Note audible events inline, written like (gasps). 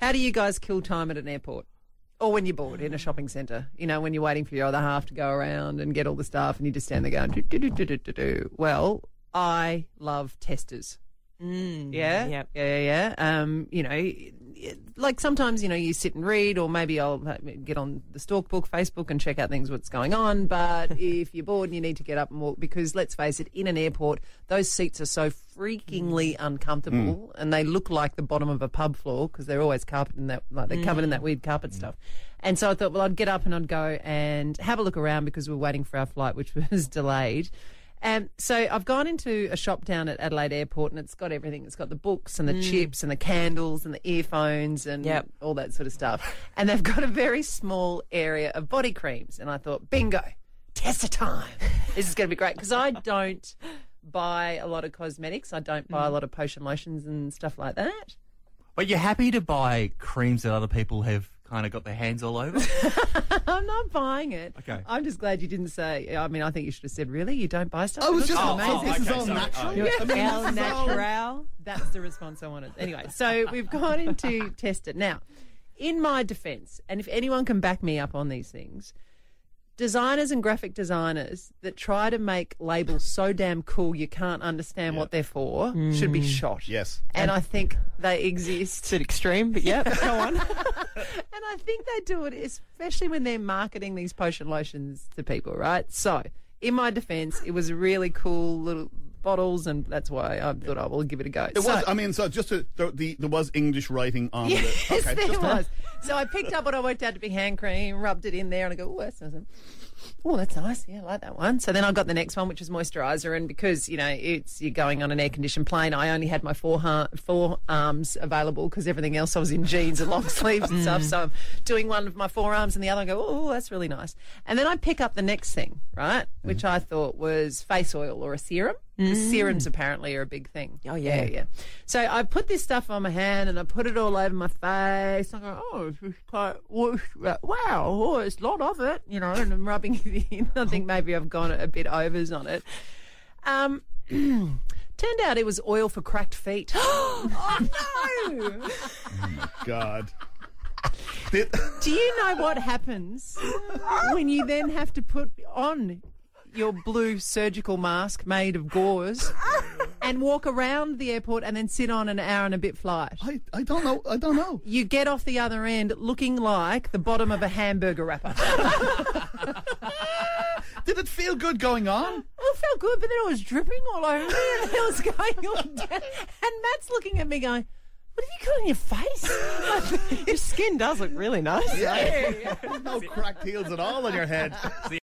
How do you guys kill time at an airport? Or when you're bored in a shopping centre, you know, when you're waiting for your other half to go around and get all the stuff and you just stand there going, do, do, do, do, do, do. Well, I love testers. Mm, Yeah, Yep. yeah, yeah, yeah. Um, you know, like sometimes you know you sit and read, or maybe I'll get on the Stalk Book, Facebook, and check out things what's going on. But (laughs) if you're bored and you need to get up and walk, because let's face it, in an airport, those seats are so freakingly uncomfortable, and they look like the bottom of a pub floor because they're always carpet in that, like they're covered in that weird carpet stuff. And so I thought, well, I'd get up and I'd go and have a look around because we we're waiting for our flight, which (laughs) was delayed. Um, so I've gone into a shop down at Adelaide Airport and it's got everything. It's got the books and the chips and the candles and the earphones and Yep. all that sort of stuff. And they've got a very small area of body creams. And I thought, bingo, test time. this is going to be great because I (laughs) don't buy a lot of cosmetics. I don't buy a lot of potion lotions and stuff like that. But you're happy to buy creams that other people have kind of got their hands all over? (laughs) I'm not buying it. Okay. I'm just glad you didn't say. I mean, I think you should have said, "Really, you don't buy stuff." Oh, I was It just looks oh, amazing. this is all sorry. natural. Oh, I mean, El this is all- natural. That's the response I wanted. Anyway, so we've gone into test it. Now, in my defense, and if anyone can back me up on these things, designers and graphic designers that try to make labels so damn cool you can't understand what they're for should be mm. shot. Yes. And I think they exist. It's an extreme, but yeah, go on. (laughs) And I think they do it, especially when they're marketing these potion lotions to people, right? So, in my defense, it was a really cool little bottles, and that's why I thought I oh, will give it a go. It was. I mean, so just to, the, there was English writing on Yes, it. Okay, there just was. So I picked up what I worked out to be hand cream, rubbed it in there, and I go, oh, that's nice. Oh, that's nice. Yeah, I like that one. So then I got the next one, which is moisturizer, and because you know it's you're going on an air conditioned plane, I only had my four forearms available because everything else I was in jeans and long (laughs) sleeves and stuff. Mm. So I'm doing one of my forearms and the other. I go, oh, that's really nice. And then I pick up the next thing, right, which mm-hmm. I thought was face oil or a serum. 'Cause Serums apparently are a big thing. Oh, yeah. yeah, yeah. So I put this stuff on my hand and I put it all over my face. I go, oh, it's quite, wow, oh, it's a lot of it, you know, and I'm rubbing (laughs) it in. I think maybe I've gone a bit overs on it. Um, (clears throat) turned out it was oil for cracked feet. (gasps) (gasps) oh, no! (laughs) Oh my God. Do you know what happens when you then have to put on your blue surgical mask made of gauze (laughs) and walk around the airport and then sit on an hour and a bit flight? I, I don't know. I don't know. You get off the other end looking like the bottom of a hamburger wrapper. (laughs) Did it feel good going on? Well, it felt good, but then it was dripping all over me and it was going on down. And Matt's looking at me going, What have you got on your face? (laughs) Your skin does look really nice. Yeah. no cracked heels at all on your head.